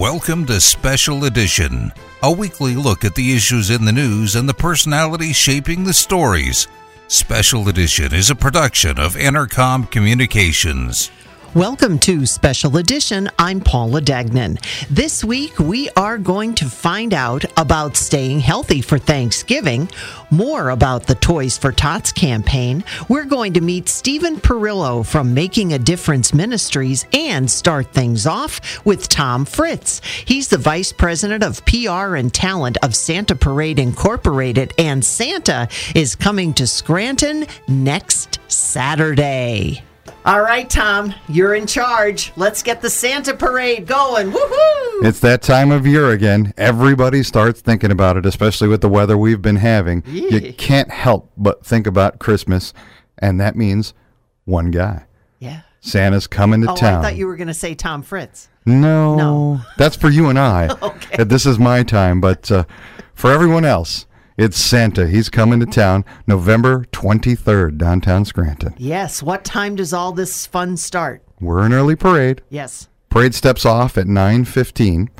Welcome to Special Edition, a weekly look at the issues in the news and the personalities shaping the stories. Special Edition is a production of Entercom Communications. Welcome to Special Edition. I'm Paula Dagnan. This week, we are going to find out about staying healthy for Thanksgiving, more about the Toys for Tots campaign. We're going to meet Stephen Perillo from Making a Difference Ministries and start things off with Tom Fritz. He's the Vice President of PR and Talent of Santa Parade Incorporated, and Santa is coming to Scranton next Saturday. All right, Tom, you're in charge. Let's get the Santa parade going. Woohoo! It's that time of year again. Everybody starts thinking about it, especially with the weather we've been having. Yeah. You can't help but think about Christmas, and that means one guy. Yeah. Santa's coming to Oh, town. I thought you were going to say Tom Fritz. No, No. that's for you and I. Okay. This is my time, but uh, for everyone else, it's Santa. He's coming to town November 23rd, downtown Scranton. Yes. What time does all this fun start? We're an early parade. Yes. Parade steps off at 9:15.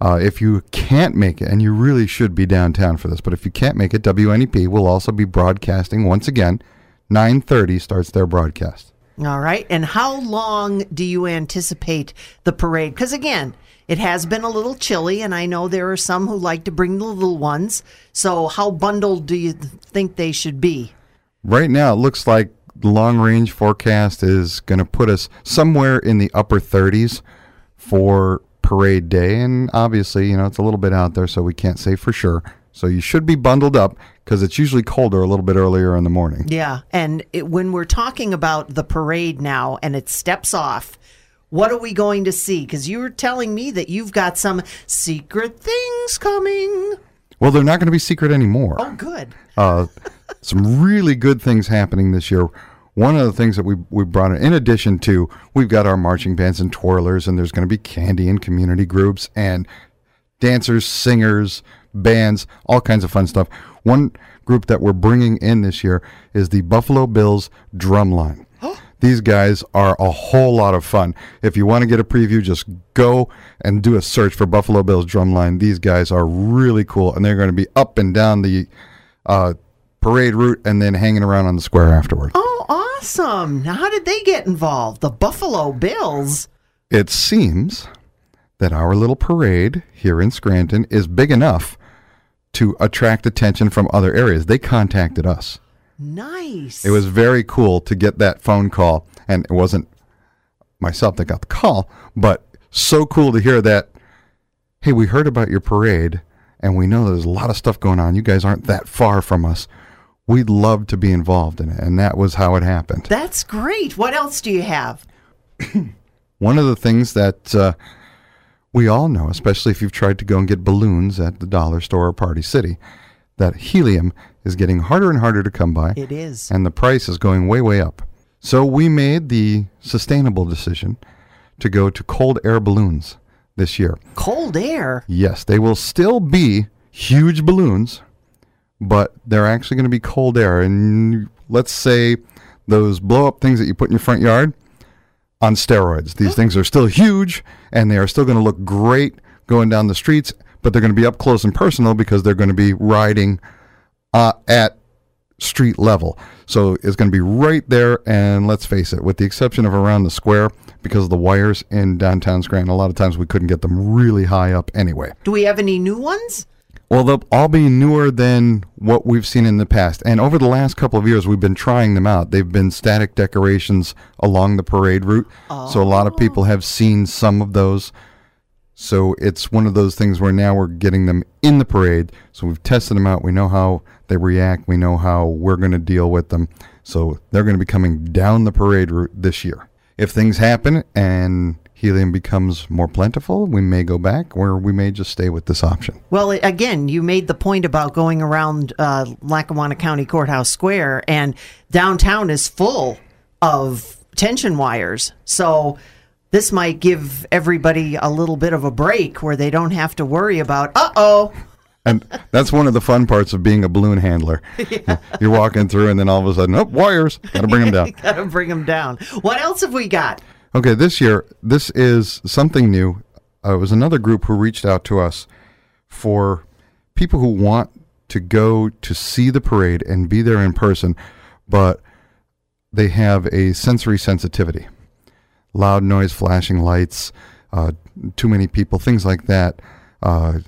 Uh, if you can't make it, and you really should be downtown for this, but if you can't make it, WNEP will also be broadcasting once again. 9:30 starts their broadcast. All right. And how long do you anticipate the parade? Because again, it has been a little chilly, and I know there are some who like to bring the little ones. So, how bundled do you think they should be? Right now, it looks like the long range forecast is going to put us somewhere in the upper 30s for parade day. And obviously, you know, it's a little bit out there, so we can't say for sure. So you should be bundled up because it's usually colder a little bit earlier in the morning. Yeah. And it, when we're talking about the parade now and it steps off, what are we going to see? Because you were telling me that you've got some secret things coming. Well, they're not going to be secret anymore. Oh, good. uh, some really good things happening this year. One of the things that we we brought in, in addition to, we've got our marching bands and twirlers, and there's going to be candy and community groups and dancers, singers, bands, all kinds of fun stuff. One group that we're bringing in this year is the Buffalo Bills Drumline. These guys are a whole lot of fun. If you want to get a preview, just go and do a search for Buffalo Bills Drumline. These guys are really cool, and they're going to be up and down the uh, parade route and then hanging around on the square afterward. Oh, awesome. Now, how did they get involved? The Buffalo Bills. It seems that our little parade here in Scranton is big enough to attract attention from other areas. They contacted us. Nice. It was very cool to get that phone call, and it wasn't myself that got the call, but so cool to hear that. Hey, we heard about your parade, and we know there's a lot of stuff going on. You guys aren't that far from us. We'd love to be involved in it, and that was how it happened. That's great. What else do you have? One of the things that uh, we all know, especially if you've tried to go and get balloons at the dollar store or Party City, that helium is getting harder and harder to come by. It is. and the price is going way, way up. So we made the sustainable decision to go to cold air balloons this year. Cold air. Yes, they will still be huge balloons, but they're actually going to be cold air. And let's say those blow up things that you put in your front yard on steroids. These oh. things are still huge and they are still going to look great going down the streets, but they're going to be up close and personal because they're going to be riding uh, at street level. So it's going to be right there. And let's face it, with the exception of around the square, because of the wires in downtown Scranton, a lot of times we couldn't get them really high up anyway. Do we have any new ones? Well, they'll all be newer than what we've seen in the past. And over the last couple of years, we've been trying them out. They've been static decorations along the parade route. So a lot of people have seen some of those. So it's one of those things where now we're getting them in the parade. So we've tested them out. We know how they react. We know how we're going to deal with them. So they're going to be coming down the parade route this year. If things happen and helium becomes more plentiful, we may go back or we may just stay with this option. Well, again, you made the point about going around uh, Lackawanna County Courthouse Square, and downtown is full of tension wires. So this might give everybody a little bit of a break where they don't have to worry about, uh oh. And that's one of the fun parts of being a balloon handler. You're walking through, and then all of a sudden, oh, wires! Got to bring them down. Got to bring them down. What else have we got? Okay, this year, this is something new. Uh, it was another group who reached out to us for people who want to go to see the parade and be there in person, but they have a sensory sensitivity. Loud noise, flashing lights, uh, too many people, things like that uh,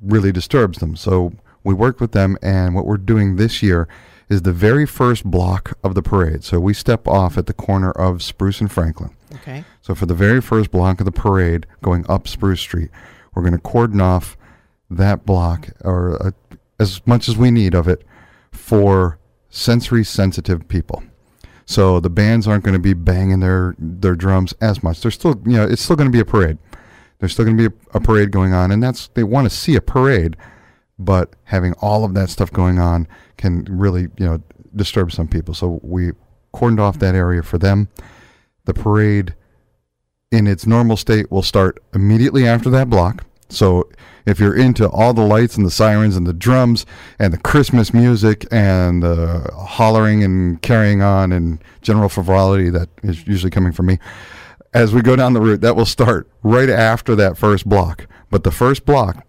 really disturbs them. So we worked with them, and what we're doing this year is the very first block of the parade. So we step off at the corner of Spruce and Franklin. Okay. So for the very first block of the parade going up Spruce Street, we're going to cordon off that block or uh, as much as we need of it for sensory sensitive people. So the bands aren't going to be banging their their drums as much. They're still, you know, it's still going to be a parade. There's still going to be a, a parade going on, and that's they want to see a parade, but having all of that stuff going on can really, you know, disturb some people. So we cordoned off that area for them. The parade in its normal state will start immediately after that block. So if you're into all the lights and the sirens and the drums and the Christmas music and the hollering and carrying on and general frivolity that is usually coming from me, as we go down the route, that will start right after that first block. But the first block,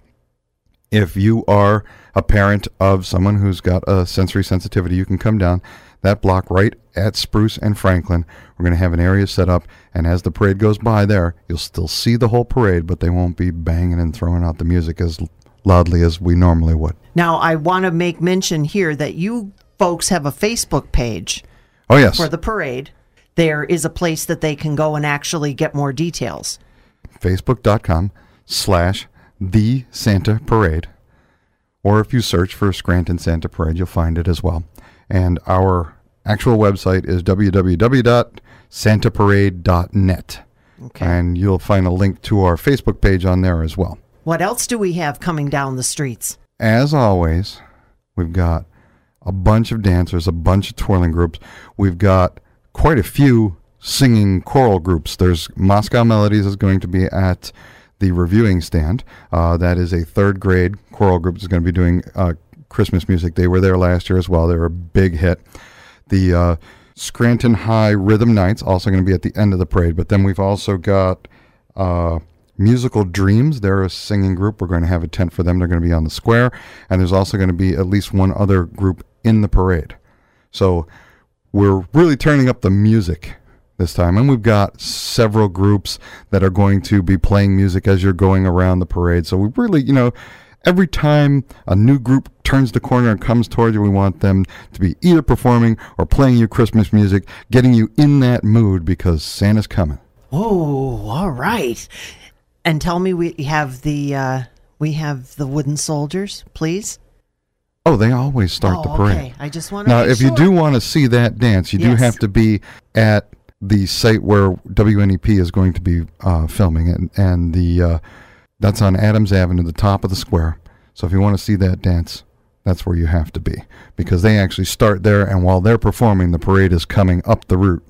if you are a parent of someone who's got a sensory sensitivity, you can come down that block right at Spruce and Franklin. We're going to have an area set up, and as the parade goes by there, you'll still see the whole parade, but they won't be banging and throwing out the music as loudly as we normally would. Now, I want to make mention here that you folks have a Facebook page Oh, yes. for the parade. There is a place that they can go and actually get more details. Facebook.com slash The Santa Parade. Or if you search for Scranton Santa Parade, you'll find it as well. And our actual website is www.santaparade.net. Okay. And you'll find a link to our Facebook page on there as well. What else do we have coming down the streets? As always, we've got a bunch of dancers, a bunch of twirling groups. We've got quite a few singing choral groups. There's Moscow Melodies is going to be at the reviewing stand. Uh, that is a third grade choral group that's going to be doing uh, Christmas music. They were there last year as well. They were a big hit. The uh, Scranton High Rhythm Knights also going to be at the end of the parade. But then we've also got uh, Musical Dreams. They're a singing group. We're going to have a tent for them. They're going to be on the square. And there's also going to be at least one other group in the parade. So we're really turning up the music this time. And we've got several groups that are going to be playing music as you're going around the parade. So we really, you know, every time a new group turns the corner and comes toward you, we want them to be either performing or playing you Christmas music, getting you in that mood because Santa's coming. Oh, all right. And tell me, we have the uh, we have the wooden soldiers, please. Oh, they always start oh, the parade. okay. I just want to. Now, if you do want to see that dance, you do have to be at the site where WNEP is going to be uh, filming it, and the uh, that's on Adams Avenue, the top of the square. So if you want to see that dance, that's where you have to be because they actually start there, and while they're performing, the parade is coming up the route.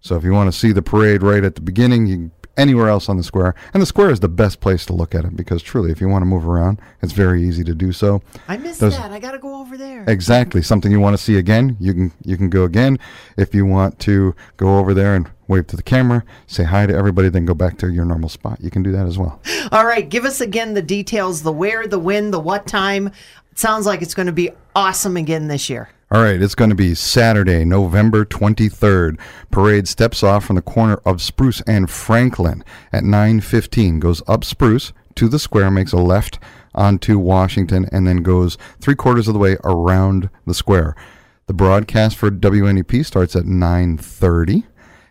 So if you want to see the parade right at the beginning, you can anywhere else on the square, and the square is the best place to look at it because truly, if you want to move around, it's very easy to do so. I missed Those- that. I got to go over there. Exactly. Something you want to see again, you can you can go again. If you want to go over there and wave to the camera, say hi to everybody, then go back to your normal spot. You can do that as well. All right, give us again the details: the where, the when, the what time. Sounds like it's going to be awesome again this year. All right, it's going to be Saturday, November 23rd. Parade steps off from the corner of Spruce and Franklin at 9:15. Goes up Spruce to the square, makes a left onto Washington, and then goes three quarters of the way around the square. The broadcast for WNEP starts at 9:30,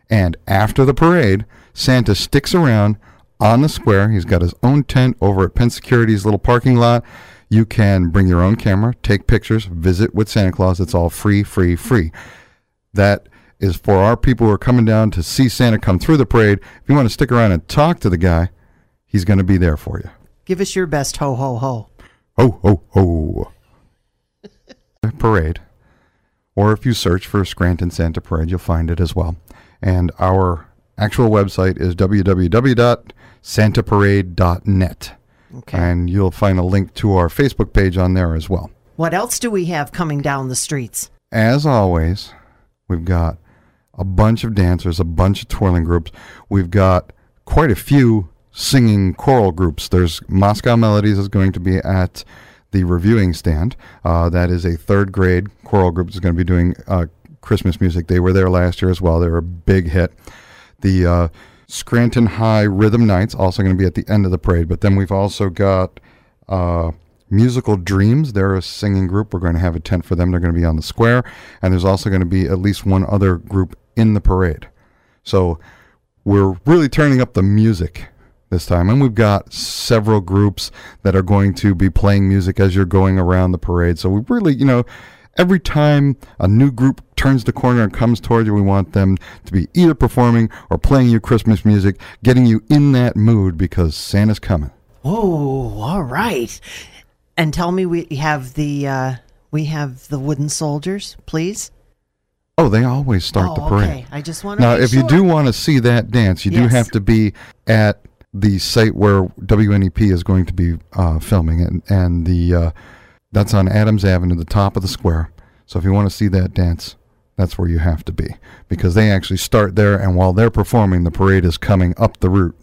and after the parade, Santa sticks around on the square. He's got his own tent over at Penn Security's little parking lot. You can bring your own camera, take pictures, visit with Santa Claus. It's all free, free, free. That is for our people who are coming down to see Santa come through the parade. If you want to stick around and talk to the guy, he's going to be there for you. Give us your best ho ho ho. Ho, ho, ho. parade. Or if you search for Scranton Santa Parade, you'll find it as well. And our actual website is www.santaparade.net. Okay. And you'll find a link to our Facebook page on there as well. What else do we have coming down the streets? As always, we've got a bunch of dancers, a bunch of twirling groups. We've got quite a few singing choral groups. There's Moscow Melodies is going to be at the reviewing stand. Uh, that is a third grade choral group that's going to be doing uh, Christmas music. They were there last year as well. They were a big hit. The uh, Scranton High Rhythm Knights also going to be at the end of the parade. But then we've also got uh, Musical Dreams. They're a singing group. We're going to have a tent for them. They're going to be on the square. And there's also going to be at least one other group in the parade. So we're really turning up the music this time. And we've got several groups that are going to be playing music as you're going around the parade. So we really, you know, every time a new group turns the corner and comes towards you, we want them to be either performing or playing you Christmas music, getting you in that mood because Santa's coming. Oh, all right. And tell me we have the uh, we have the wooden soldiers, please. Oh, they always start oh, the parade. okay. I just want to Now, if you do want to see that dance, you do have to be at the site where WNEP is going to be uh, filming it, and the uh, that's on Adams Avenue, the top of the square. So if you want to see that dance, that's where you have to be because they actually start there, and while they're performing, the parade is coming up the route.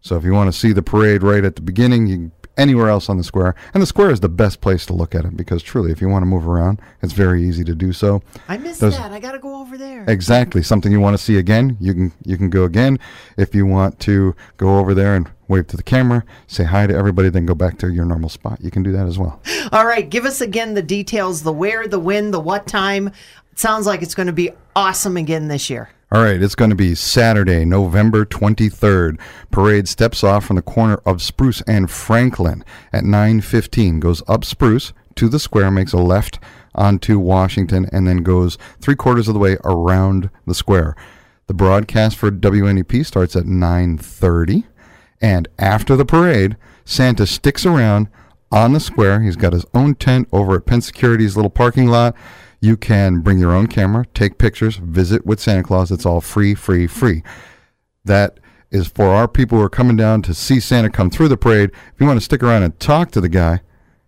So if you want to see the parade right at the beginning, you anywhere else on the square, and the square is the best place to look at it because truly, if you want to move around, it's very easy to do so. I missed Those- that. I got to go over there. Exactly. Something you want to see again, you can you can go again. If you want to go over there and wave to the camera, say hi to everybody, then go back to your normal spot. You can do that as well. All right, give us again the details: the where, the when, the what time. It sounds like it's going to be awesome again this year. All right, it's going to be Saturday, November 23rd. Parade steps off from the corner of Spruce and Franklin at 9:15. Goes up Spruce to the square, makes a left onto Washington, and then goes three quarters of the way around the square. The broadcast for WNEP starts at 9:30, and after the parade, Santa sticks around on the square. He's got his own tent over at Penn Security's little parking lot. You can bring your own camera, take pictures, visit with Santa Claus. It's all free, free, free. That is for our people who are coming down to see Santa come through the parade. If you want to stick around and talk to the guy,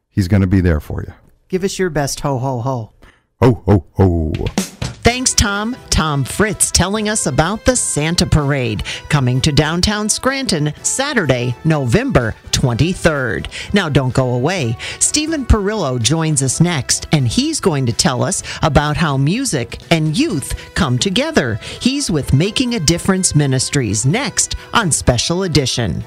he's going to be there for you. Give us your best ho ho ho. Ho, ho, ho. Thanks, Tom. Tom Fritz telling us about the Santa Parade coming to downtown Scranton Saturday, November 23rd. Now, don't go away. Stephen Perillo joins us next, and he's going to tell us about how music and youth come together. He's with Making a Difference Ministries next on Special Edition.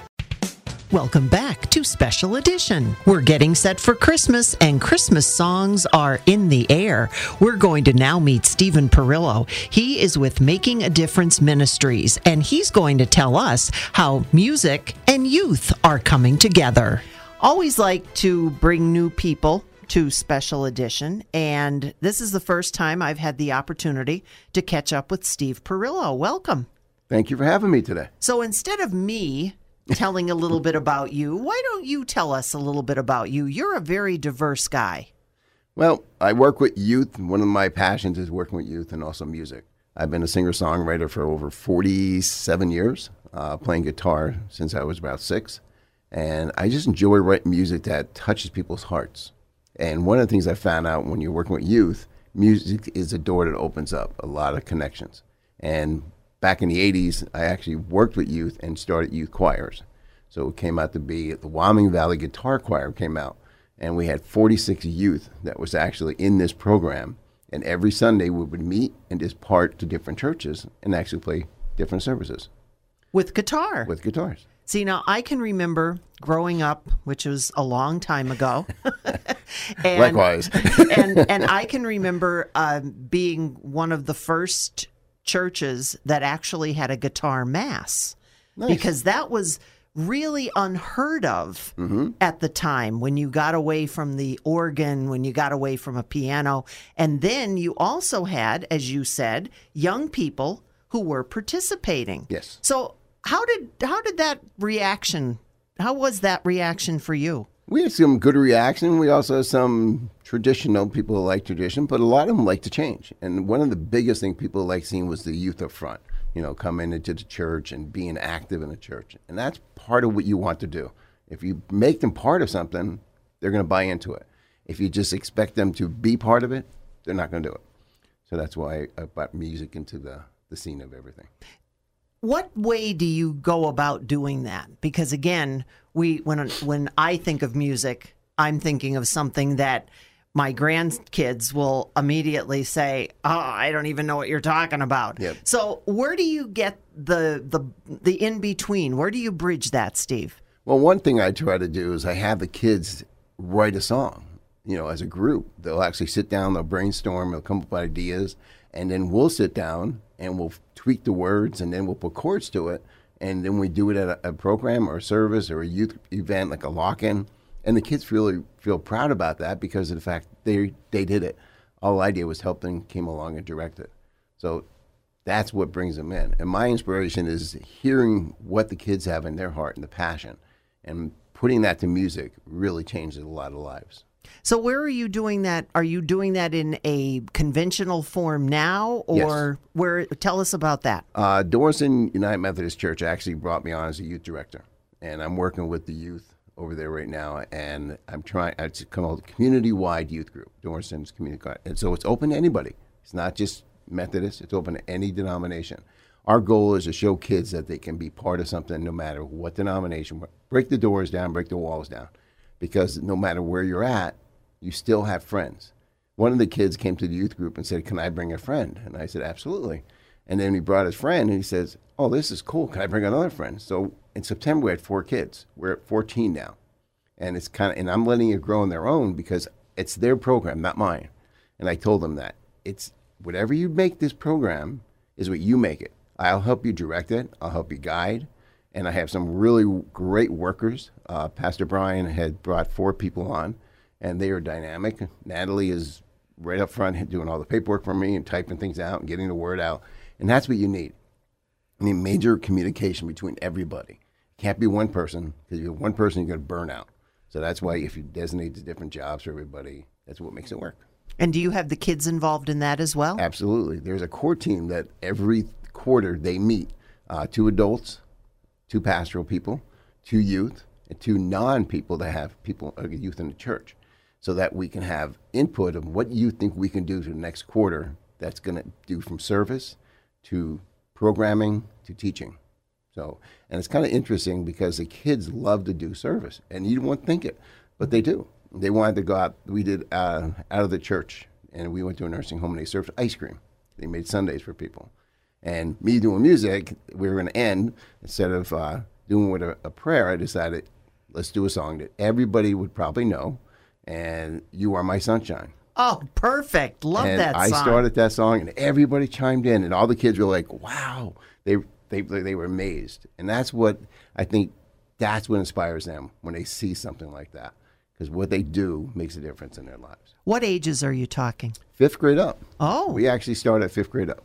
Welcome back to Special Edition. We're getting set for Christmas, and Christmas songs are in the air. We're going to now meet Stephen Perillo. He is with Making a Difference Ministries, and he's going to tell us how music and youth are coming together. Always like to bring new people to Special Edition, and this is the first time I've had the opportunity to catch up with Steve Perillo. Welcome. Thank you for having me today. So instead of me telling a little bit about you, why don't you tell us a little bit about you? You're a very diverse guy. Well, I work with youth. One of my passions is working with youth and also music. I've been a singer songwriter for over 47 years, uh, playing guitar since I was about six. And I just enjoy writing music that touches people's hearts. And one of the things I found out when you're working with youth, music is a door that opens up a lot of connections. And back in the 80s, I actually worked with youth and started youth choirs. So it came out to be the Wyoming Valley Guitar Choir came out, and we had 46 youth that was actually in this program. And every Sunday we would meet and just part to different churches and actually play different services With guitar. with guitars. See, now I can remember growing up, which was a long time ago. and, Likewise. and and I can remember um, being one of the first churches that actually had a guitar mass because that was really unheard of Mm-hmm. at the time when you got away from the organ, when you got away from a piano. And then you also had, as you said, young people who were participating. Yes. So how did how did that reaction how was that reaction for you? We had some good reaction. We also had some traditional people who like tradition, but a lot of them like to change. And one of the biggest things people like seeing was the youth up front, you know, coming into the church and being active in the church. And that's part of what you want to do. If you make them part of something, they're going to buy into it. If you just expect them to be part of it, they're not going to do it. So that's why I brought music into the, the scene of everything. What way do you go about doing that? Because again, we when when I think of music, I'm thinking of something that my grandkids will immediately say, "Oh, I don't even know what you're talking about." Yep. So, where do you get the the the in between? Where do you bridge that, Steve? Well, one thing I try to do is I have the kids write a song, you know, as a group. They'll actually sit down, they'll brainstorm, they'll come up with ideas, and then we'll sit down and we'll tweak the words and then we'll put chords to it. And then we do it at a, a program or a service or a youth event like a lock in. And the kids really feel proud about that because of the fact they, they did it. All I did was help them, came along and direct it. So that's what brings them in. And my inspiration is hearing what the kids have in their heart and the passion, and putting that to music really changes a lot of lives. So, where are you doing that? Are you doing that in a conventional form now, or where? Tell us about that. Uh, Dorranceton United Methodist Church actually brought me on as a youth director, and I'm working with the youth over there right now, and I'm trying. to It's called community-wide youth group, Dorranceton's community, and so it's open to anybody. It's not just Methodist; it's open to any denomination. Our goal is to show kids that they can be part of something, no matter what denomination. Break the doors down, break the walls down, because no matter where you're at, you still have friends. One of the kids came to the youth group and said, "Can I bring a friend?" And I said, "Absolutely." And then he brought his friend and he says, Oh, this is cool. Can I bring another friend? So in September, we had four kids. We're at 14 now. And it's kind of, and I'm letting it grow on their own because it's their program, not mine. And I told them that it's whatever you make this program is what you make it. I'll help you direct it, I'll help you guide. And I have some really great workers. Uh, Pastor Brian had brought four people on, and they are dynamic. Natalie is right up front doing all the paperwork for me and typing things out and getting the word out. And that's what you need. I mean, major communication between everybody. Can't be one person because if you have one person, you're going to burn out. So that's why if you designate the different jobs for everybody, that's what makes it work. And do you have the kids involved in that as well? Absolutely. There's a core team that every quarter they meet uh, two adults, two pastoral people, two youth, and two non people that have people, uh, youth in the church, so that we can have input of what you think we can do to the next quarter that's going to do from service to programming to teaching. So, and it's kind of interesting because the kids love to do service, and you won't think it, but they do. They wanted to go out. We did uh, out of the church, and we went to a nursing home, and they served ice cream. They made sundaes for people, and me doing music, we were going to end instead of uh, doing with a, a prayer. I decided let's do a song that everybody would probably know, and "You Are My Sunshine." Oh, perfect. Love and that I song. started that song, and everybody chimed in, and all the kids were like, "Wow!" They they they were amazed, and that's what I think. That's what inspires them when they see something like that, because what they do makes a difference in their lives. What ages are you talking? Fifth grade up. Oh, We actually started at fifth grade up.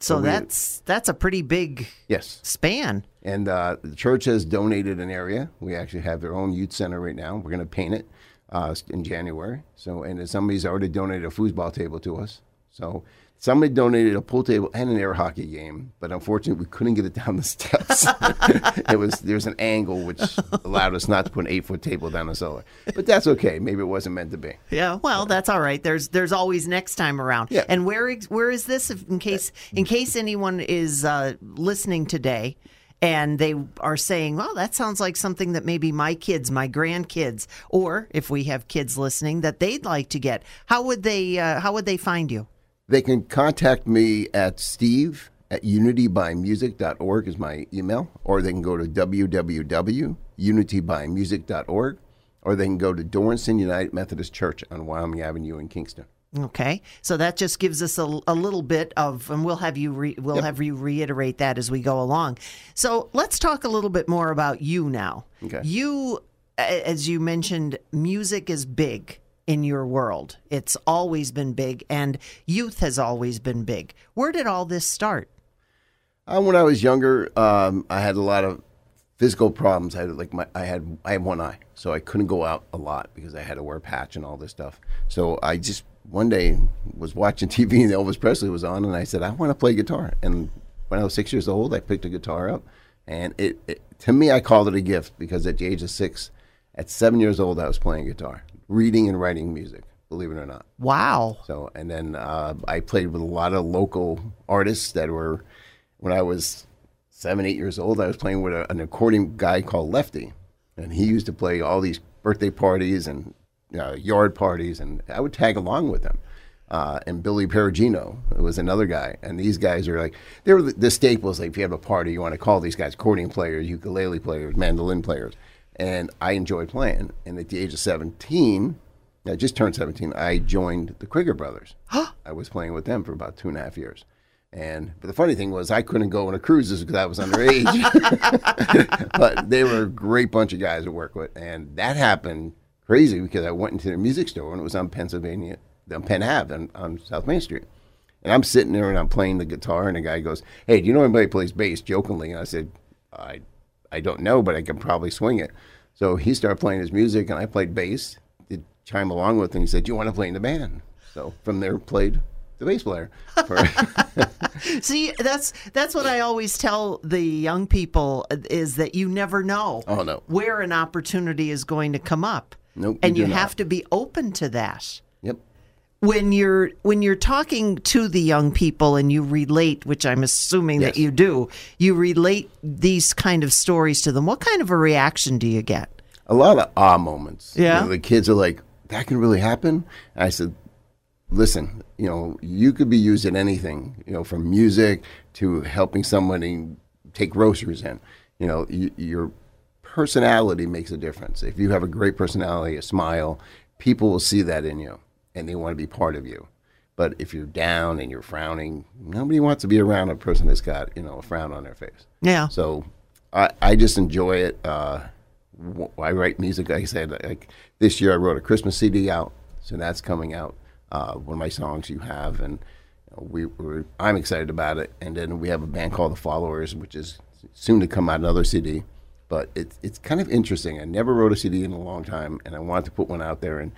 So we- that's that's a pretty big Yes, span. and uh, the church has donated an area. We actually have their own youth center right now. We're going to paint it uh, in January. So, and somebody's already donated a foosball table to us. So, somebody donated a pool table and an air hockey game, but unfortunately, we couldn't get it down the steps. it was there's an angle which allowed us not to put an eight foot table down the cellar. But that's okay. Maybe it wasn't meant to be. Yeah, well, that's all right. There's there's always next time around. Yeah. And where where is this? In case in case anyone is uh, listening today, and they are saying, "Well, that sounds like something that maybe my kids, my grandkids, or if we have kids listening that they'd like to get," how would they uh, how would they find you? They can contact me at steve at unitybymusic.org is my email, or they can go to www.unitybymusic.org, or they can go to Dorranceton United Methodist Church on Wyoming Avenue in Kingston. Okay, so that just gives us a, a little bit of, and we'll have you re, we'll have you reiterate that as we go along. So let's talk a little bit more about you now. Okay. You, as you mentioned, music is big in your world. It's always been big, and youth has always been big. Where did all this start? Uh, when I was younger, um, I had a lot of physical problems. I had like my I had I had one eye, so I couldn't go out a lot because I had to wear a patch and all this stuff. So I just one day was watching TV and Elvis Presley was on, and I said I want to play guitar. And when I was six years old, I picked a guitar up, and it, it to me I called it a gift because at the age of six, at seven years old, I was playing guitar, reading and writing music. Believe it or not. Wow. So, and then uh, I played with a lot of local artists that were, when I was seven, eight years old, I was playing with a, an accordion guy called Lefty. And he used to play all these birthday parties and uh, yard parties, and I would tag along with him. Uh, and Billy Perugino was another guy. And these guys are like, they were the, the staples. Like, if you have a party, you want to call these guys accordion players, ukulele players, mandolin players. And I enjoyed playing. And at the age of 17, I just turned 17. I joined the Krieger Brothers. I was playing with them for about two and a half years. And but the funny thing was, I couldn't go on a cruises because I was underage. but they were a great bunch of guys to work with, and that happened crazy because I went into their music store and it was on Pennsylvania, on Penn Ave, on, on South Main Street. And I'm sitting there and I'm playing the guitar, and the guy goes, "Hey, do you know anybody who plays bass?" Jokingly, and I said, "I, I don't know, but I can probably swing it." So he started playing his music, and I played bass. Did chime along with him. He said, "Do you want to play in the band?" So from there, played the bass player. See, that's that's what I always tell the young people is that you never know Oh, no. where an opportunity is going to come up. Nope, and you you have not. to be open to that. When you're when you're talking to the young people and you relate, which I'm assuming that you do, you relate these kind of stories to them. What kind of a reaction do you get? a lot of ah moments. You Yeah. know, the kids are like, that can really happen. And I said, listen, you know, you could be used in anything, you know, from music to helping somebody take groceries in. You know, y- your personality makes a difference. If you have a great personality, a smile, people will see that in you and they want to be part of you. But if you're down and you're frowning, nobody wants to be around a person that's got, you know, a frown on their face. Yeah. So I, I just enjoy it. Uh, I write music. Like I said, like this year I wrote a Christmas CD out, so that's coming out. Uh, one of my songs you have, and we we're, I'm excited about it. And then we have a band called The Followers, which is soon to come out another CD. But it's it's kind of interesting. I never wrote a CD in a long time, and I wanted to put one out there. And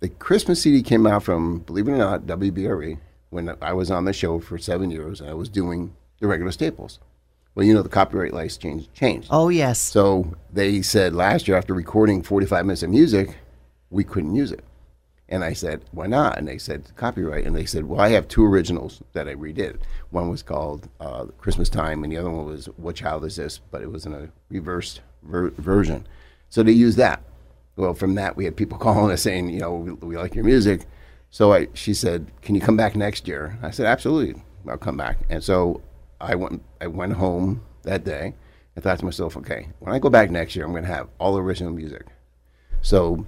the Christmas CD came out from, believe it or not, WBRE when I was on the show for seven years, and I was doing the regular staples. Well, you know the copyright license changed. changed. Oh yes. So they said last year after recording 45 minutes of music, we couldn't use it. And I said, why not? And they said, copyright. And they said, well, I have two originals that I redid. One was called uh, Christmas Time, and the other one was What Child Is This? But it was in a reversed ver- version. So they used that. Well, from that, we had people calling us saying, you know, we, we like your music. So I, she said, can you come back next year? I said, absolutely, I'll come back. And so I went, I went home that day and thought to myself, okay, when I go back next year, I'm going to have all original music. So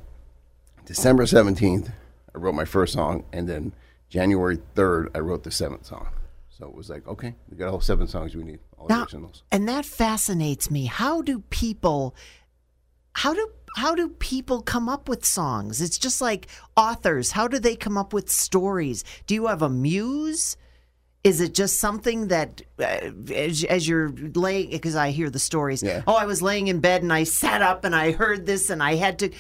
December 17th, I wrote my first song, and then January 3rd, I wrote the seventh song. So it was like, okay, we got all seven songs we need, all Now- originals. and that fascinates me. How do people how do how do people come up with songs? It's just like authors. How do they come up with stories? Do you have a muse? Is it just something that, uh, as, as you're laying, because I hear the stories. Yeah. Oh, I was laying in bed and I sat up and I heard this and I had to.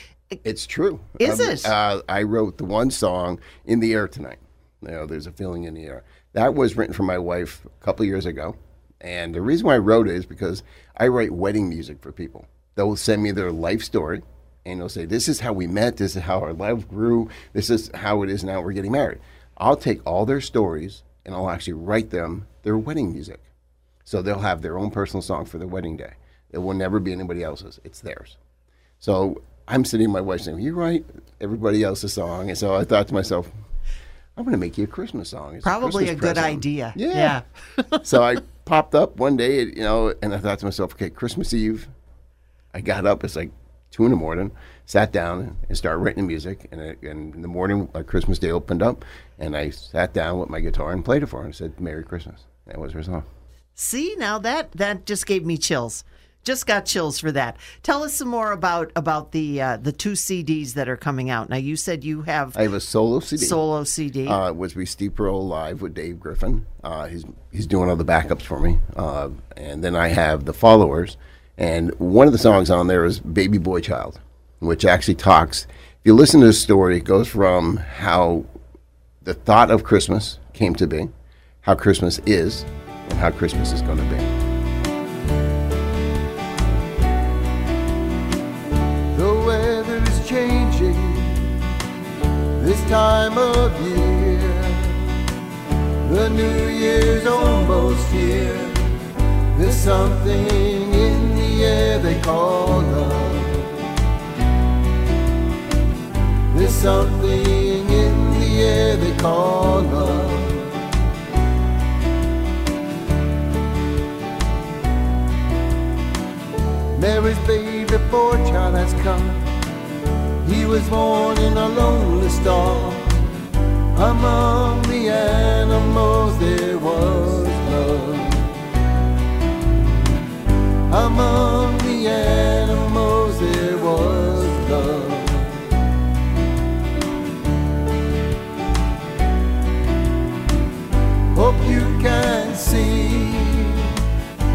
It's true. Is Um, it? Uh, I wrote the one song, In the Air Tonight. You know, there's a feeling in the air. That was written for my wife a couple years ago. And the reason why I wrote it is because I write wedding music for people. They'll send me their life story and they'll say, This is how we met. This is how our life grew. This is how it is now we're getting married. I'll take all their stories and I'll actually write them their wedding music. So they'll have their own personal song for their wedding day. It will never be anybody else's. It's theirs. So I'm sitting my wife saying, You write everybody else's song. And so I thought to myself, I'm going to make you a Christmas song. It's Probably a Christmas good present." idea. Yeah. so I popped up one day, you know, and I thought to myself, okay, Christmas Eve. I got up. It's like two in the morning, sat down and started writing the music. And, it, and in the morning, uh, Christmas Day opened up, and I sat down with my guitar and played it for her and said, Merry Christmas. That was her song. See, now that that just gave me chills. Just got chills for that. Tell us some more about about the uh, the two CDs that are coming out. Now you said you have I have a solo CD. solo CD. Uh, was we Steep Roll live with Dave Griffin. Uh, he's he's doing all the backups for me, uh, and then I have the followers, and one of the songs on there is "Baby Boy Child," which actually talks. If you listen to the story, it goes from how the thought of Christmas came to be, how Christmas is, and how Christmas is going to be. The weather is changing this time of year. The new year's almost here. There's something they call love. There's something in the air they call love. Mary's baby boy child has come. He was born in a lonely star. Among the animals there was love. Among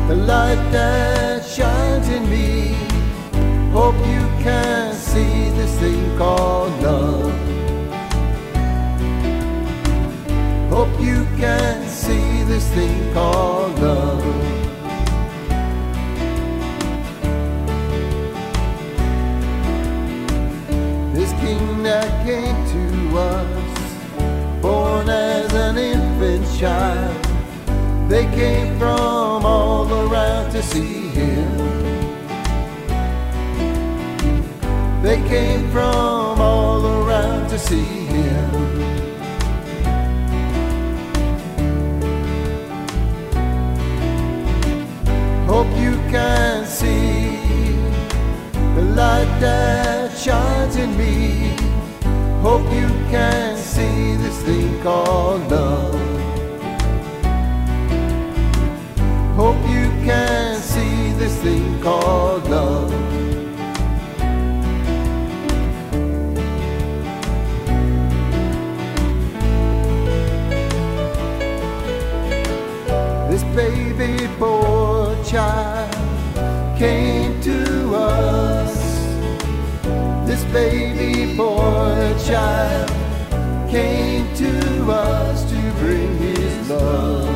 the light that shines in me. Hope you can see this thing called love. Hope you can see this thing called love. This king that came to us, born as an infant child. They came from all around to see him. They came from all around to see him. Hope you can see the light that shines in me. Hope you can see this thing called love. Hope you can see this thing called love. This baby boy child came to us. This baby boy child came to us to bring his love.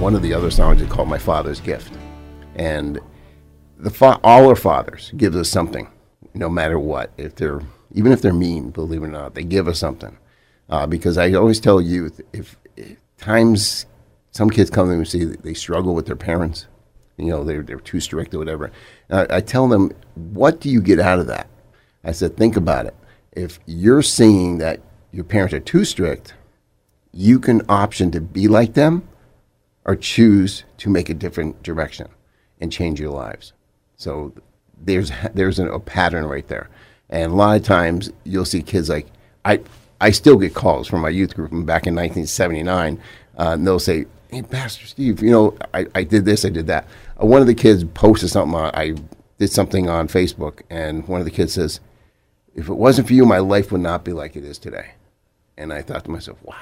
One of the other songs is called "My Father's Gift," and the fa- all our fathers give us something, no matter what. If they're even if they're mean, believe it or not, they give us something. Uh, because I always tell youth, if, if times some kids come to me and say they struggle with their parents, you know, they're they're too strict or whatever, I, I tell them, what do you get out of that? I said, think about it. If you're seeing that your parents are too strict, you can option to be like them or choose to make a different direction and change your lives. So there's there's a, a pattern right there, and a lot of times you'll see kids like I I still get calls from my youth group from back in 1979, uh, and they'll say, "Hey, Pastor Steve, you know I, I did this, I did that." Uh, one of the kids posted something on I did something on Facebook, and one of the kids says, "If it wasn't for you, my life would not be like it is today." And I thought to myself, "Wow,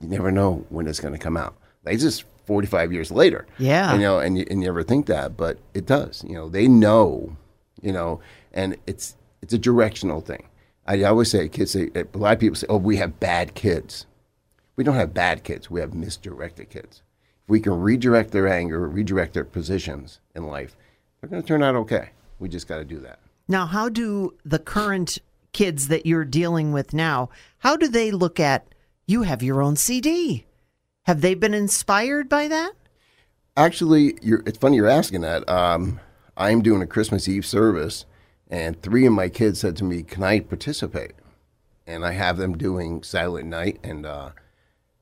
you never know when it's going to come out." Like just 45 years later. Yeah. You know, and you, and you never think that, but it does. You know, they know, you know, and it's it's a directional thing. I always say, kids say, eh, a lot of people say, oh, we have bad kids. We don't have bad kids. We have misdirected kids. If we can redirect their anger, redirect their positions in life, they're going to turn out okay. We just got to do that. Now, how do the current kids that you're dealing with now, how do they look at you have your own CD? Have they been inspired by that? Actually, it's funny you're asking that. Um, I'm doing a Christmas Eve service, and three of my kids said to me, "Can I participate?" And I have them doing Silent Night, and uh,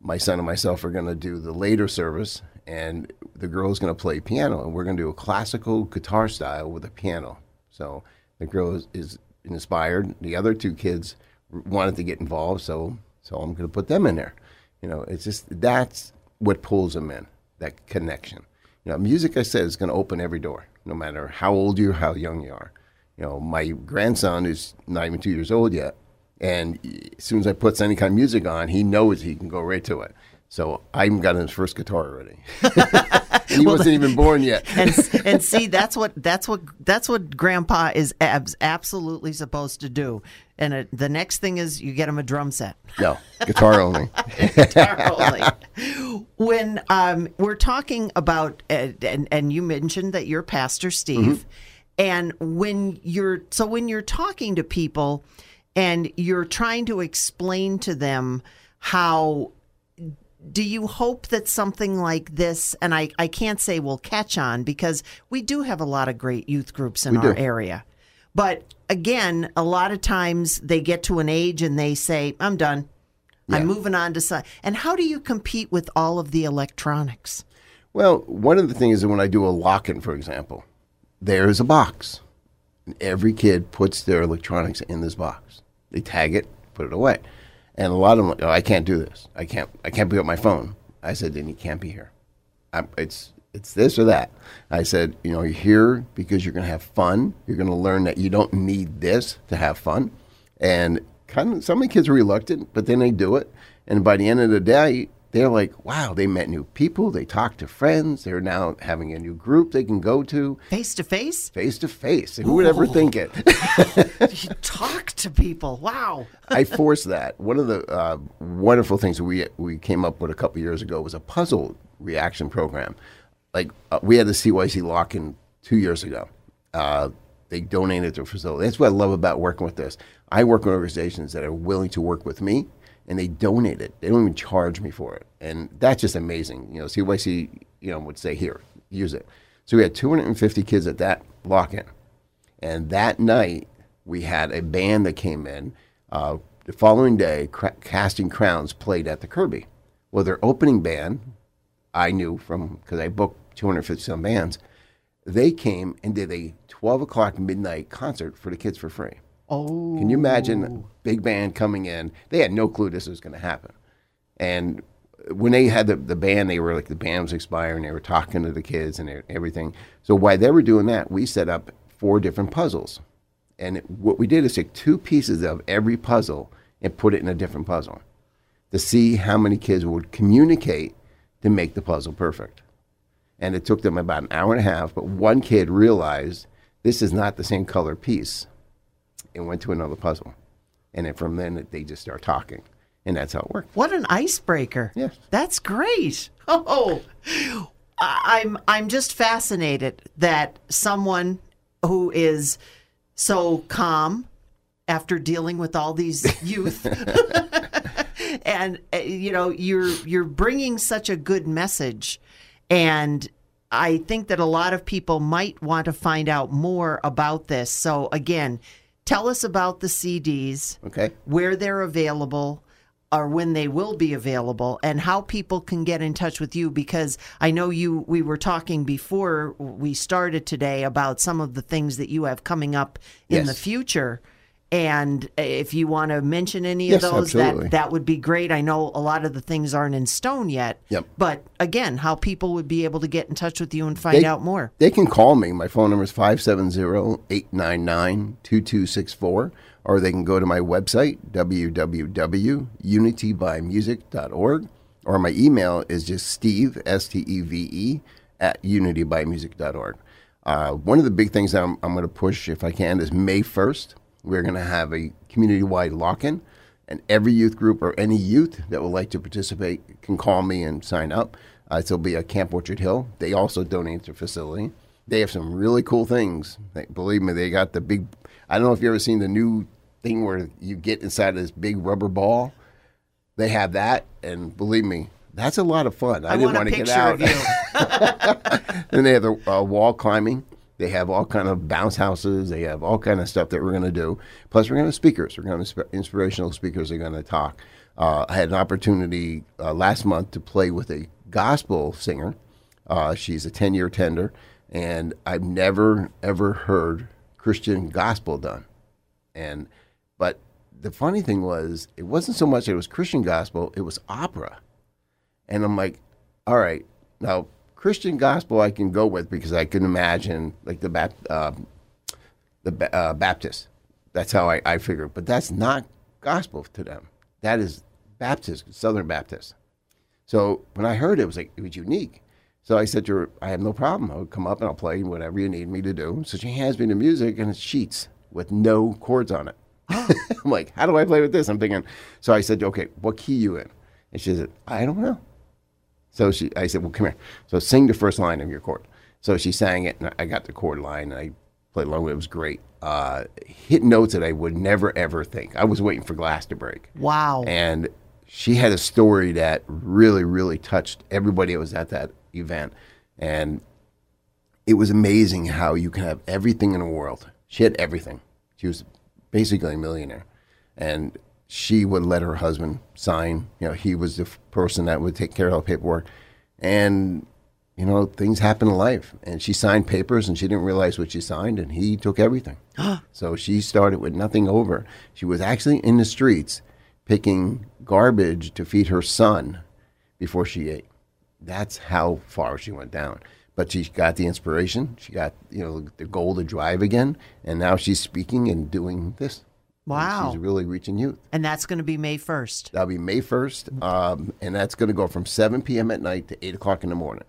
my son and myself are going to do the later service, and the girl's going to play piano, and we're going to do a classical guitar style with a piano. So the girl is, is inspired. The other two kids wanted to get involved, so so I'm going to put them in there. You know, it's just that's what pulls them in that connection. You know, music, I said, is going to open every door, no matter how old you are, how young you are. You know, my grandson is not even two years old yet, and as soon as I put any kind of music on, he knows he can go right to it. So I even got his first guitar already. he Well, wasn't even born yet. and and see that's what that's what that's what grandpa is abs- absolutely supposed to do and it, the next thing is you get them a drum set no, guitar only. guitar only. when um, we're talking about uh, and and you mentioned that you're pastor steve and when you're so when you're talking to people and you're trying to explain to them how do you hope that something like this and I, I can't say will catch on because we do have a lot of great youth groups in We our do. area but again a lot of times they get to an age and they say i'm done i'm moving on to some and how do you compete with all of the electronics Well, one of the things is when I do a lock-in, for example, there is a box. And every kid puts their electronics in this box. They tag it, put it away. And a lot of them, like, oh, I can't do this. I can't. I can't pick up my phone. I said, then you can't be here. i it's it's this or that. I said, you know, you're here because you're going to have fun. You're going to learn that you don't need this to have fun. And kind of some of the kids are reluctant, but then they do it. And by the end of the day, they're like, wow, they met new people. They talked to friends. They're now having a new group they can go to face to face face to face. Who would ever think it? you talk to people wow I force that. One of the uh, wonderful things that we we came up with a couple years ago was a puzzle reaction program. Like uh, we had the CYC lock in two years ago. Uh, they donated a facility. That's what I love about working with this. I work with organizations that are willing to work with me, and they donate it. They don't even charge me for it, and that's just amazing. You know, CYC, you know, would say here, use it. So we had 250 kids at that lock-in. And that night, we had a band that came in. Uh, the following day, Casting Crowns played at the Kirby. Well, their opening band, I knew from because I booked 250 some bands, they came and did a 12 o'clock midnight concert for the kids for free. oh Can you imagine a big band coming in? They had no clue this was going to happen. And when they had the, the band, they were like the band was expiring. They were talking to the kids and everything. So while they were doing that, we set up four different puzzles. And it- what we did is take two pieces of every puzzle and put it in a different puzzle to see how many kids would communicate to make the puzzle perfect. And it took them about an hour and a half, but one kid realized this is not the same color piece and went to another puzzle. And then from then they just start talking. And that's how it worked. What an icebreaker! Yes. that's great. Oh, I'm I'm just fascinated that someone who is so calm after dealing with all these youth, and uh, you know you're you're bringing such a good message, and I think that a lot of people might want to find out more about this. So again, tell us about the CDs Okay. where they're available or when they will be available and how people can get in touch with you because I know you we were talking before we started today about some of the things that you have coming up in Yes. the future and if you want to mention any Yes, of those absolutely. that that would be great. I know a lot of the things aren't in stone yet. Yep. But again, how people would be able to get in touch with you and find They- out more. They can call me. My phone number is 570-899-2264 or they can go to my website www.unitybymusic.org or my email is just steve s-t-e-v-e at unitybymusic.org uh, one of the big things that i'm, I'm going to push if i can is may 1st we're going to have a community-wide lock-in, and every youth group or any youth that would like to participate can call me and sign up. Uh, it'll be at Camp Orchard Hill. They also donate their facility. They have some really cool things. They, believe me, they got the big. I don't know if you've ever seen the new thing where you get inside of this big rubber ball. They have that, and believe me, that's a lot of fun. I, I didn't want to get picture out. of you. then they have the uh, wall climbing. They have all kind of bounce houses. They have all kind of stuff that we're going to do. Plus, we're going to have speakers. We're going to have inspirational speakers. They're going to talk. Uh, I had an opportunity uh, last month to play with a gospel singer. Uh, she's a ten-year tender, and I've never ever heard Christian gospel done. And but the funny thing was, it wasn't so much it was Christian gospel; it was opera. And I'm like, all right, now Christian gospel I can go with because I can imagine like the Bap- uh, the uh, Baptist. That's how I, I figure. But that's not gospel to them. That is Baptist, Southern Baptist. So when I heard it, it was like it was unique. So I said to her, I have no problem. I'll come up and I'll play whatever you need me to do. So she hands me the music and it's sheets with no chords on it. I'm like, how do I play with this? I'm thinking. So I said, okay, what key you in? And she said, I don't know. So she, I said, well, come here. So sing the first line of your chord. So she sang it, and I got the chord line, and I played along with it. It was great. Uh, hit notes that I would never, ever think. I was waiting for glass to break. Wow. And she had a story that really, really touched everybody that was at that event. And it was amazing how you can have everything in the world. She had everything. She was basically a millionaire. And she would let her husband sign. You know, he was the f- person that would take care of all the paperwork. And, you know, things happen in life. And she signed papers and she didn't realize what she signed, and he took everything. so she started with nothing over. She was actually in the streets picking garbage to feed her son before she ate. That's how far she went down. But she got the inspiration. She got you know the goal to drive again, and now she's speaking and doing this. And Wow. she's really reaching youth. And that's going to be May 1st. That'll be May first, um, and that's going to go from 7 p.m. at night to 8 o'clock in the morning,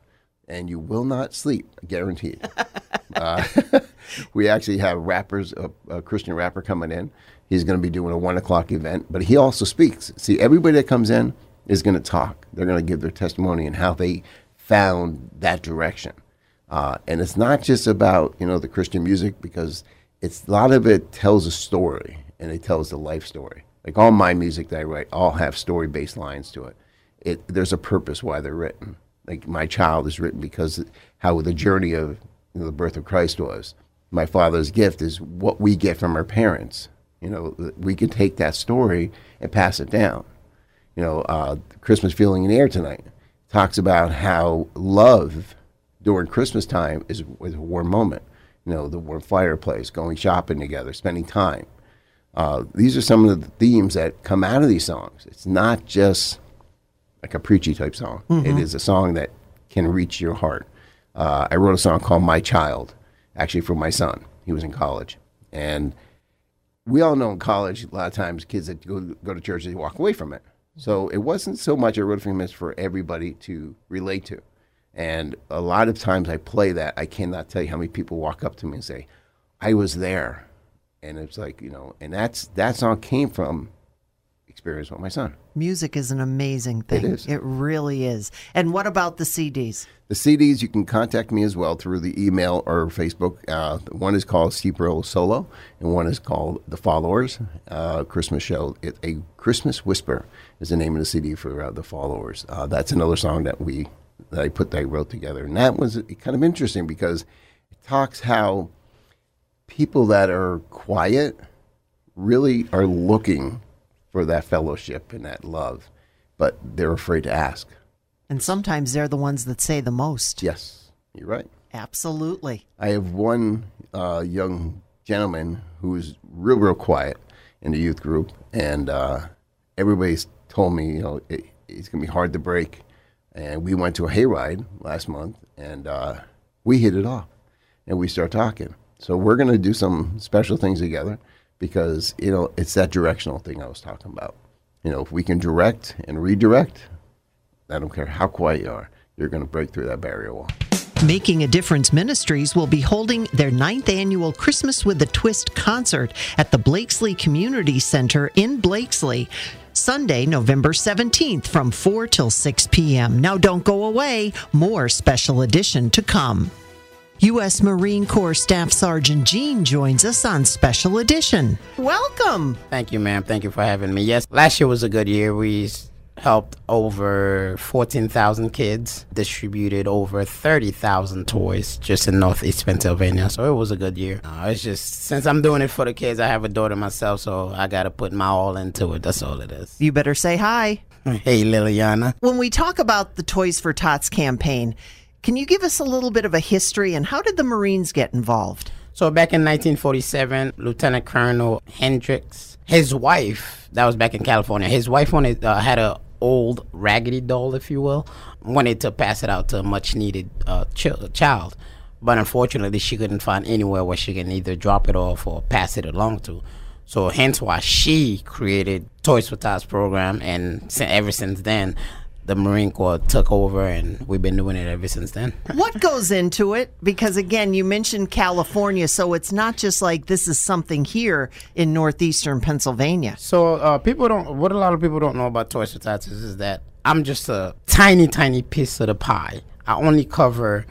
and you will not sleep, guaranteed. uh, we actually have rappers, a, a Christian rapper coming in. He's going to be doing a one o'clock event, but he also speaks. See, everybody that comes in is going to talk. They're going to give their testimony and how they found that direction. Uh, and it's not just about you know the Christian music because it's a lot of it tells a story and it tells the life story. Like all my music that I write, all have story based lines to it. It there's a purpose why they're written. Like my child is written because how the journey of you know, the birth of Christ was. My father's gift is what we get from our parents. You know, we can take that story and pass it down. You know, uh, Christmas feeling in the air tonight talks about how love during Christmas time is, is a warm moment. You know, the warm fireplace, going shopping together, spending time. Uh, these are some of the themes that come out of these songs. It's not just like a preachy type song. It is a song that can reach your heart. Uh, I wrote a song called "My Child," actually for my son. He was in college, and we all know in college a lot of times kids that go go to church they walk away from it. So it wasn't so much I wrote for him as for everybody to relate to. And a lot of times I play that, I cannot tell you how many people walk up to me and say, "I was there," and it's like you know, and that's that song came from experience with my son. Music is an amazing thing. is. It really is. And what about the CDs? The CDs, you can contact me as well through the email or Facebook. Uh, one is called Steve Perillo Solo, and one is called The Followers uh, Christmas Show. It, a Christmas Whisper is the name of the CD for uh, The Followers. Uh, that's another song that we that I put that I wrote together, and that was kind of interesting because it talks how people that are quiet really are looking for that fellowship and that love, but they're afraid to ask. And sometimes they're the ones that say the most. Yes, you're right. Absolutely. I have one uh, young gentleman who's real, real quiet in the youth group, and uh, everybody's told me, you know, it, it's going to be hard to break. And we went to a hayride last month, and uh, we hit it off, and we start talking. So we're going to do some special things together because you know it's that directional thing I was talking about. You know, if we can direct and redirect, I don't care how quiet you are, you're going to break through that barrier wall. Making a Difference Ministries will be holding their ninth annual Christmas with a Twist concert at the Blakeslee Community Center in Blakeslee. Sunday, November 17th from 4 till 6 p.m. Now don't go away, more special edition to come. U.S. Marine Corps Staff Sergeant Jean joins us on Special Edition. Welcome. Thank you, ma'am. Thank you for having me. Yes, last year was a good year. We helped over 14,000 kids, distributed over 30,000 toys just in Northeast Pennsylvania. So it was a good year. Uh, it's just since I'm doing it for the kids, I have a daughter myself, so I got to put my all into it. That's all it is. You better say hi. Hey, Liliana. When we talk about the Toys for Tots campaign, can you give us a little bit of a history and how did the Marines get involved? So back in 1947, Lieutenant Colonel Hendricks, his wife, that was back in California, his wife wanted uh, had a old raggedy doll, if you will, wanted to pass it out to a much needed uh, ch- child. But unfortunately, she couldn't find anywhere where she can either drop it off or pass it along to. So hence why she created Toys for Tots program, and ever since then, the Marine Corps took over, and we've been doing it ever since then. what goes into it? Because again, you mentioned California, so it's not just like this is something here in northeastern Pennsylvania. So uh, people don't. What a lot of people don't know about Toys for Tots is, that I'm just a tiny, tiny piece of the pie. I only cover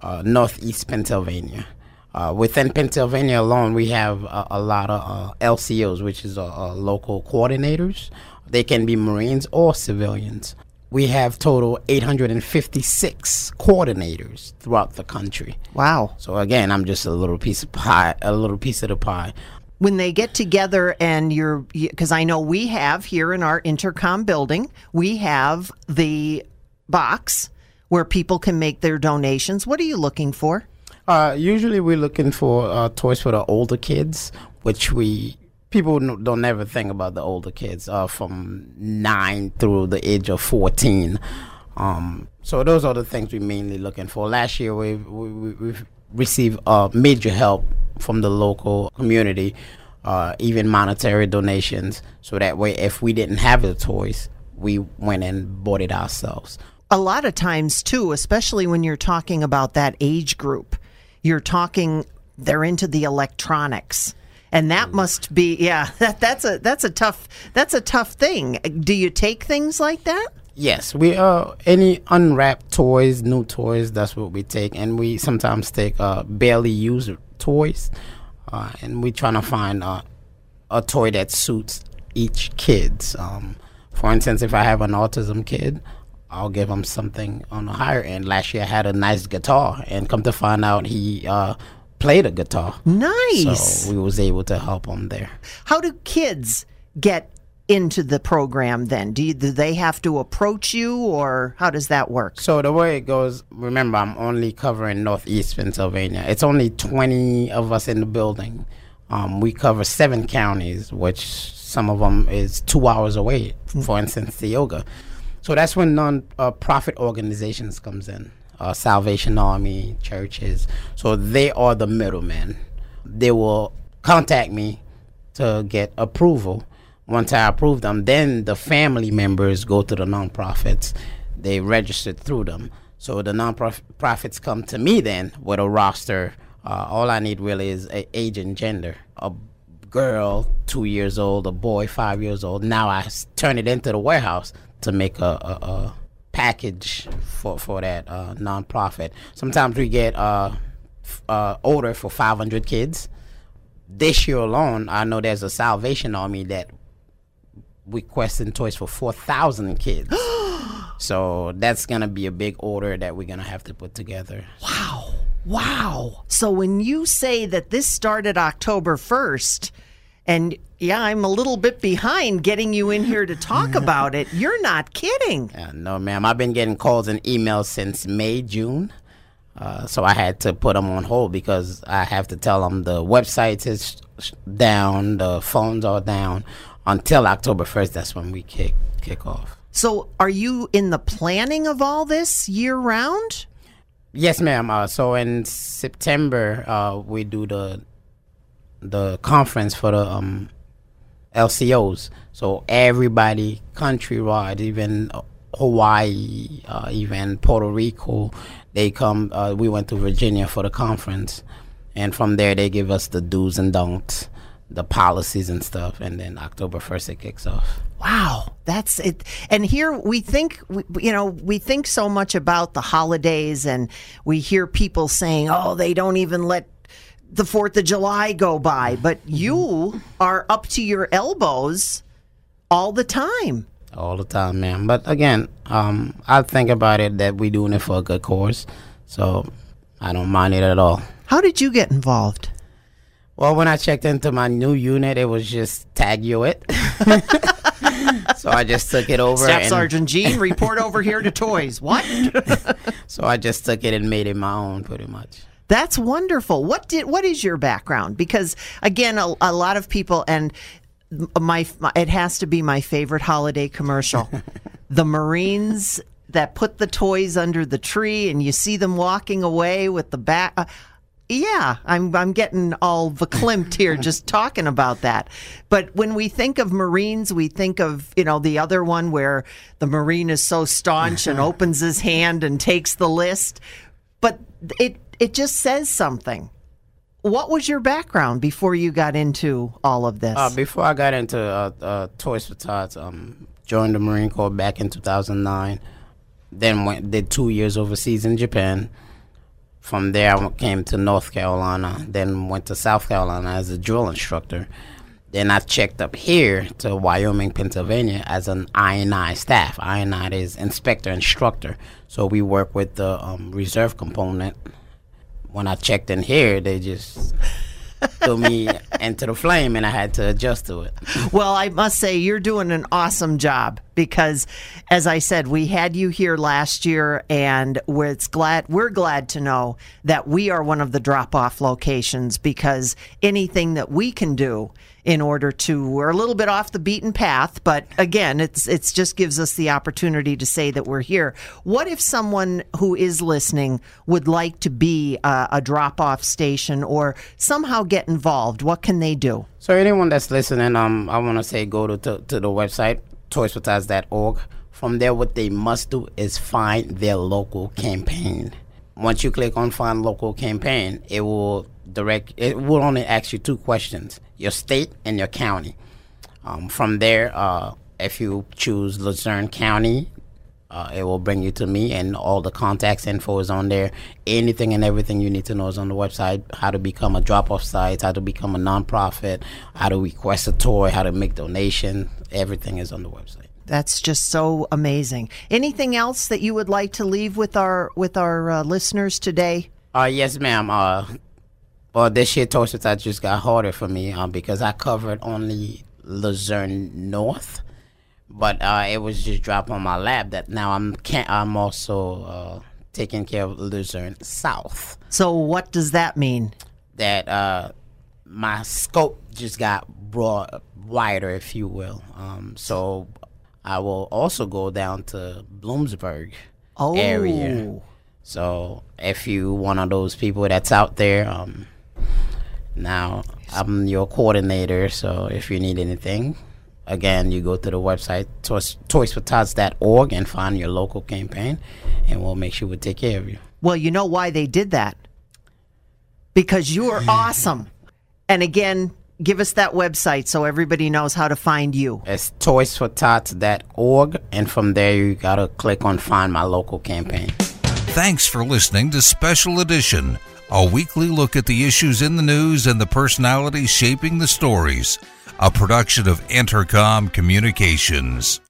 uh, northeast Pennsylvania. Uh, within Pennsylvania alone, we have a, a lot of uh, LCOs, which is uh, uh, local coordinators. They can be Marines or civilians we have total 856 coordinators throughout the country. Wow. So again, I'm just a little piece of pie, a little piece of the pie. When they get together and you're, because I know we have here in our Entercom building, we have the box where people can make their donations. What are you looking for? Uh, usually, we're looking for uh, toys for the older kids, which we people don't never think about the older kids uh, from nine through the age of 14 um, so those are the things we're mainly looking for. Last year we, we, we've received uh, major help from the local community uh, even monetary donations. So that way if we didn't have the toys we went and bought it ourselves. A lot of times too especially when you're talking about that age group you're talking they're into the electronics and that must be yeah that that's a that's a tough that's a tough thing. Do you take things like that? Yes we uh any unwrapped toys new toys that's what we take. And we sometimes take uh barely used toys uh, and we trying to find uh, a toy that suits each kid's um for instance if i have an autism kid I'll give him something on the higher end. Last year I had a nice guitar, and come to find out, he uh, played a guitar. Nice. So we was able to help them there. How do kids get into the program then? Do, you, do they have to approach you or how does that work? So the way it goes, remember I'm only covering Northeast Pennsylvania. It's only 20 of us in the building. Um, we cover seven counties, which some of them is two hours away. For instance, Tioga. So that's when non-profit organizations comes in uh, Salvation Army, churches. So they are the middlemen. They will contact me to get approval. Once I approve them, then the family members go to the nonprofits. They register through them. So the nonprofits come to me then with a roster. Uh, all I need really is age and gender. A girl, two years old, a boy, five years old. Now I turn it into the warehouse to make a, a, a package for for that uh, nonprofit. Sometimes we get uh, f- uh, order for 500 kids. This year alone, I know there's a Salvation Army that requesting toys for 4,000 kids. so that's gonna be a big order that we're gonna have to put together. Wow. Wow. So when you say that this started October 1st, and yeah, I'm a little bit behind getting you in here to talk about it. You're not kidding. No, ma'am. I've been getting calls and emails since May, June. Uh, so I had to put them on hold because I have to tell them the website is down, the phones are down until October 1st. That's when we kick kick off. So, are you in the planning of all this year round? Yes, ma'am. Uh, so in September, uh, we do the the conference for the um, LCOs. So everybody countrywide, even Hawaii, uh, even Puerto Rico. They come. Uh, we went to Virginia for the conference, and from there they give us the do's and don'ts, the policies and stuff. And then October first it kicks off. Wow, that's it. And here we think, you know, we think so much about the holidays, and we hear people saying, "Oh, they don't even let the Fourth of July go by," but you are up to your elbows all the time. all the time, man. But again, um, I think about it that we're doing it for a good cause, so I don't mind it at all. How did you get involved? Well, when I checked into my new unit, it was just tag you it. so I just took it over. Staff and- Sergeant Jean, report over here to toys. What? So I just took it and made it my own, pretty much. That's wonderful. What did what is your background? Because again, a, a lot of people and my, my it has to be my favorite holiday commercial. the Marines that put the toys under the tree and you see them walking away with the back uh, yeah, I'm I'm getting all verklempt here just talking about that. But when we think of Marines, we think of, you know, the other one where the Marine is so staunch and opens his hand and takes the list. But it it just says something. What was your background before you got into all of this? Uh, before I got into uh, uh, Toys for Tots, um, joined the Marine Corps back in 2009. Then went did two years overseas in Japan. From there, I came to North Carolina. Then went to South Carolina as a drill instructor. Then I checked up here to Wyoming, Pennsylvania as an INI staff. INI is inspector instructor. So we work with the um, reserve component. When I checked in here, they just threw me into the flame and I had to adjust to it. Well, I must say you're doing an awesome job because, as I said, we had you here last year, and we're it's glad we're glad to know that we are one of the drop-off locations because anything that we can do in order to we're a little bit off the beaten path, but again, it's it's just gives us the opportunity to say that we're here. What if someone who is listening would like to be a, a drop-off station or somehow get involved? What can they do? So anyone that's listening, um, I want to say go to, to, to the website, toysfortots.org. From there, what they must do is find their local campaign. Once you click on find local campaign, it will direct, it will only ask you two questions, your state and your county. Um, from there, uh, if you choose Luzerne County, uh, it will bring you to me, and all the contacts info is on there. Anything and everything you need to know is on the website. How to become a drop-off site, how to become a nonprofit, how to request a toy, how to make donation. Everything is on the website. That's just so amazing. Anything else that you would like to leave with our with our uh, listeners today? Uh, yes, ma'am. Uh, well, this year for Tots just got harder for me um, because I covered only Luzerne North, but uh, it was just dropped on my lap that now I'm can I'm also uh, taking care of Luzerne South. So what does that mean? That uh, my scope just got broad, wider, if you will. Um, so I will also go down to Bloomsburg Oh, area. So if you one of those people that's out there, um, now I'm your coordinator. So if you need anything, again, you go to the website toys, toysfortots.org and find your local campaign, and we'll make sure we take care of you. Well, you know why they did that? Because you are awesome. And again, give us that website so everybody knows how to find you. It's toysfortots.org, and from there you gotta click on find my local campaign. Thanks for listening to Special Edition, a weekly look at the issues in the news and the personalities shaping the stories, a production of Entercom Communications.